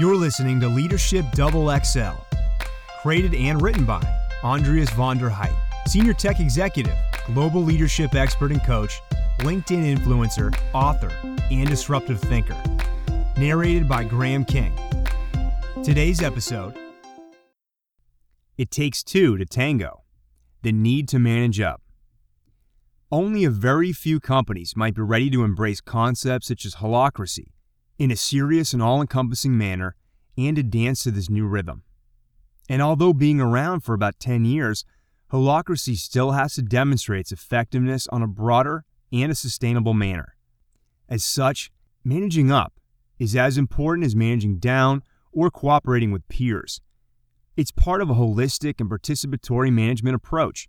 You're listening to Leadership Double XL, created and written by Andreas von der Heydt, Senior Tech Executive, Global Leadership Expert and Coach, LinkedIn Influencer, Author, and Disruptive Thinker. Narrated by Graham King. Today's episode It Takes Two to Tango The Need to Manage Up. Only a very few companies might be ready to embrace concepts such as holacracy in a serious and all encompassing manner and to dance to this new rhythm. And although being around for about 10 years, holacracy still has to demonstrate its effectiveness on a broader and a sustainable manner. As such, managing up is as important as managing down or cooperating with peers. It's part of a holistic and participatory management approach.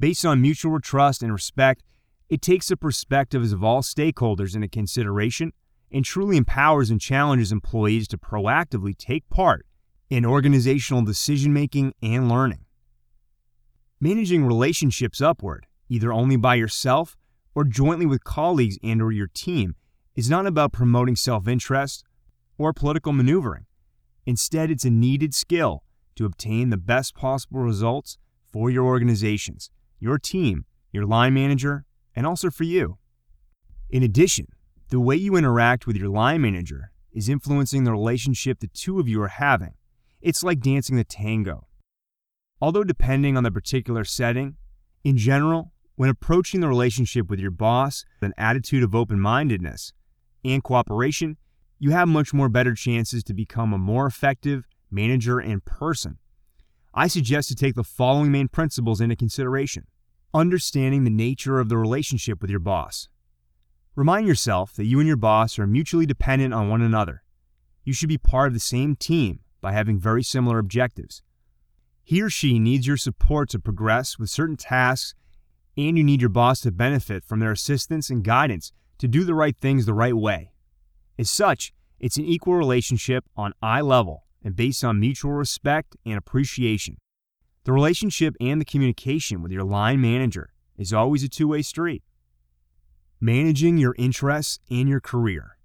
Based on mutual trust and respect, it takes the perspectives of all stakeholders into consideration and truly empowers and challenges employees to proactively take part in organizational decision making and learning. Managing relationships upward, either only by yourself or jointly with colleagues and or your team, is not about promoting self-interest or political maneuvering. Instead, it's a needed skill to obtain the best possible results for your organizations, your team, your line manager, and also for you. In addition, the way you interact with your line manager is influencing the relationship the two of you are having. It's like dancing the tango. Although, depending on the particular setting, in general, when approaching the relationship with your boss with an attitude of open mindedness and cooperation, you have much more better chances to become a more effective manager and person. I suggest to take the following main principles into consideration understanding the nature of the relationship with your boss. Remind yourself that you and your boss are mutually dependent on one another. You should be part of the same team by having very similar objectives. He or she needs your support to progress with certain tasks, and you need your boss to benefit from their assistance and guidance to do the right things the right way. As such, it's an equal relationship on eye level and based on mutual respect and appreciation. The relationship and the communication with your line manager is always a two way street managing your interests and your career.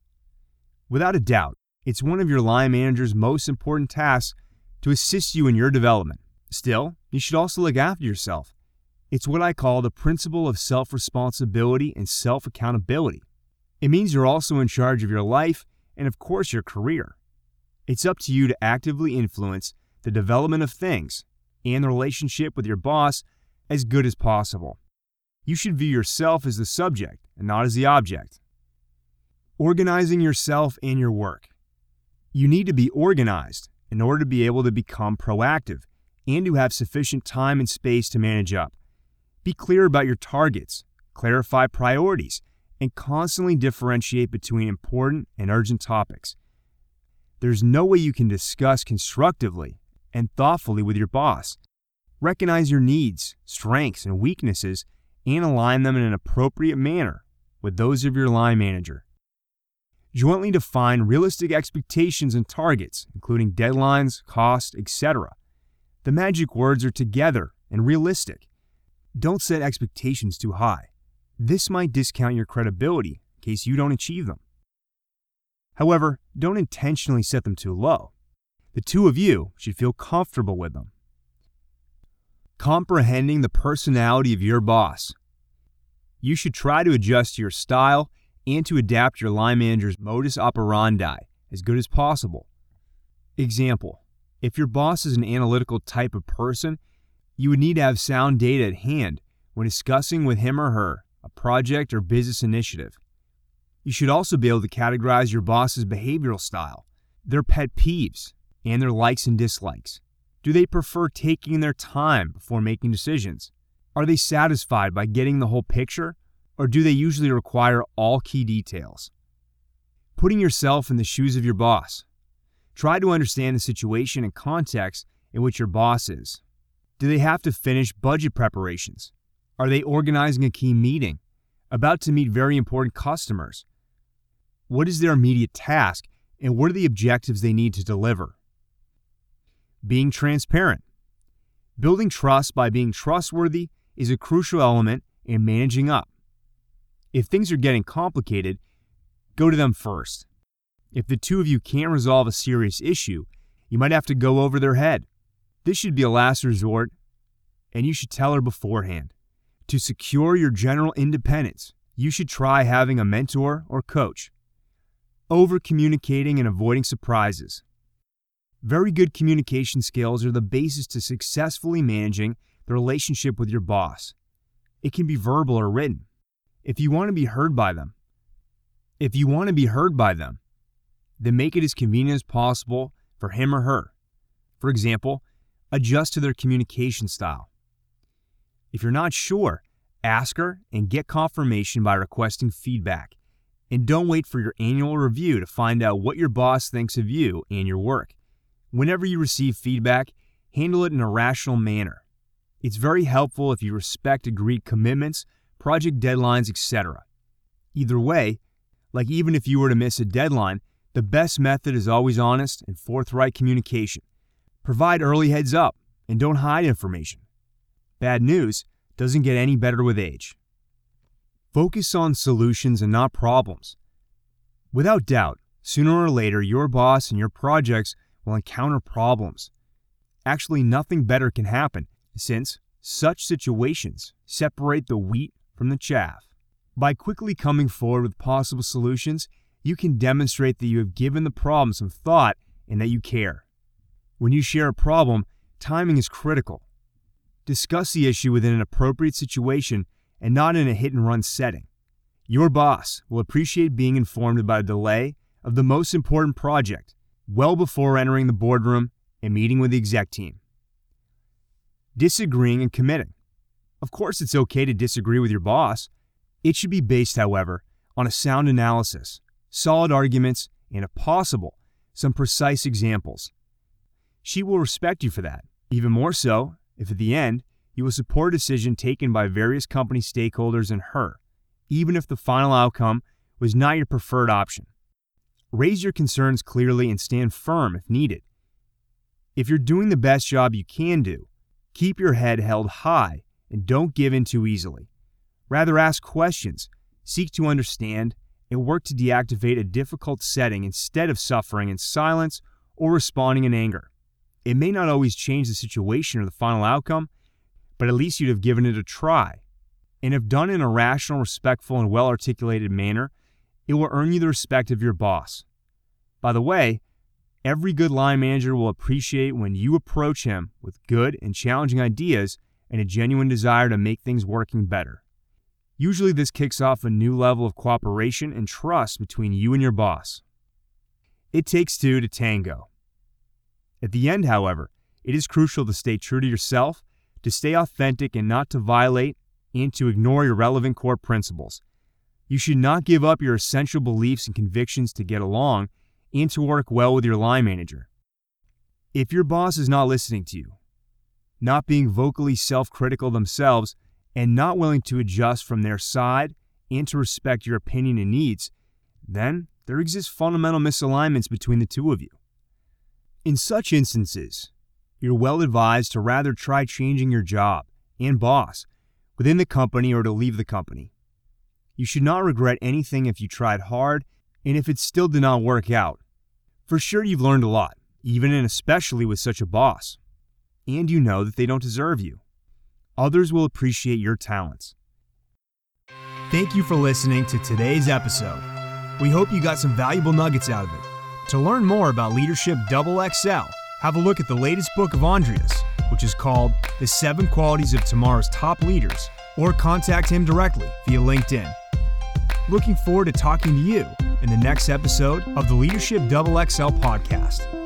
Without a doubt, it's one of your line manager's most important tasks to assist you in your development. Still, you should also look after yourself. It's what I call the principle of self responsibility and self accountability. It means you're also in charge of your life and, of course, your career. It's up to you to actively influence the development of things and the relationship with your boss as good as possible. You should view yourself as the subject and not as the object. Organizing yourself and your work. You need to be organized in order to be able to become proactive and to have sufficient time and space to manage up. Be clear about your targets, clarify priorities, and constantly differentiate between important and urgent topics. There's no way you can discuss constructively and thoughtfully with your boss. Recognize your needs, strengths, and weaknesses and align them in an appropriate manner with those of your line manager. Jointly define realistic expectations and targets, including deadlines, cost, etc. The magic words are together and realistic. Don't set expectations too high. This might discount your credibility in case you don't achieve them. However, don't intentionally set them too low. The two of you should feel comfortable with them. Comprehending the personality of your boss you should try to adjust your style and to adapt your line manager's modus operandi as good as possible. Example If your boss is an analytical type of person, you would need to have sound data at hand when discussing with him or her a project or business initiative. You should also be able to categorize your boss's behavioral style, their pet peeves, and their likes and dislikes. Do they prefer taking their time before making decisions? Are they satisfied by getting the whole picture, or do they usually require all key details? Putting yourself in the shoes of your boss. Try to understand the situation and context in which your boss is. Do they have to finish budget preparations? Are they organizing a key meeting? About to meet very important customers? What is their immediate task and what are the objectives they need to deliver? Being transparent. Building trust by being trustworthy is a crucial element in managing up. If things are getting complicated, go to them first. If the two of you can't resolve a serious issue, you might have to go over their head. This should be a last resort, and you should tell her beforehand. To secure your general independence, you should try having a mentor or coach. Over communicating and avoiding surprises. Very good communication skills are the basis to successfully managing the relationship with your boss. It can be verbal or written. If you want to be heard by them, if you want to be heard by them, then make it as convenient as possible for him or her. For example, adjust to their communication style. If you're not sure, ask her and get confirmation by requesting feedback. And don't wait for your annual review to find out what your boss thinks of you and your work. Whenever you receive feedback, handle it in a rational manner. It's very helpful if you respect agreed commitments, project deadlines, etc. Either way, like even if you were to miss a deadline, the best method is always honest and forthright communication. Provide early heads up and don't hide information. Bad news doesn't get any better with age. Focus on solutions and not problems. Without doubt, sooner or later, your boss and your projects will encounter problems. Actually, nothing better can happen since such situations separate the wheat from the chaff. By quickly coming forward with possible solutions, you can demonstrate that you have given the problem some thought and that you care. When you share a problem, timing is critical. Discuss the issue within an appropriate situation and not in a hit and run setting. Your boss will appreciate being informed about a delay of the most important project well before entering the boardroom and meeting with the exec team. Disagreeing and committing. Of course, it's okay to disagree with your boss. It should be based, however, on a sound analysis, solid arguments, and if possible, some precise examples. She will respect you for that, even more so if at the end you will support a decision taken by various company stakeholders and her, even if the final outcome was not your preferred option. Raise your concerns clearly and stand firm if needed. If you're doing the best job you can do, keep your head held high and don't give in too easily. Rather, ask questions, seek to understand, and work to deactivate a difficult setting instead of suffering in silence or responding in anger. It may not always change the situation or the final outcome, but at least you'd have given it a try. And if done in a rational, respectful, and well articulated manner, it will earn you the respect of your boss. By the way, every good line manager will appreciate when you approach him with good and challenging ideas and a genuine desire to make things working better. Usually, this kicks off a new level of cooperation and trust between you and your boss. It takes two to tango. At the end, however, it is crucial to stay true to yourself to stay authentic and not to violate and to ignore your relevant core principles. You should not give up your essential beliefs and convictions to get along and to work well with your line manager. If your boss is not listening to you, not being vocally self critical themselves, and not willing to adjust from their side and to respect your opinion and needs, then there exist fundamental misalignments between the two of you. In such instances, you're well advised to rather try changing your job and boss within the company or to leave the company. You should not regret anything if you tried hard and if it still did not work out. For sure, you've learned a lot, even and especially with such a boss. And you know that they don't deserve you. Others will appreciate your talents. Thank you for listening to today's episode. We hope you got some valuable nuggets out of it. To learn more about Leadership Double XL, have a look at the latest book of Andreas, which is called The Seven Qualities of Tomorrow's Top Leaders, or contact him directly via LinkedIn. Looking forward to talking to you in the next episode of the Leadership Double XL podcast.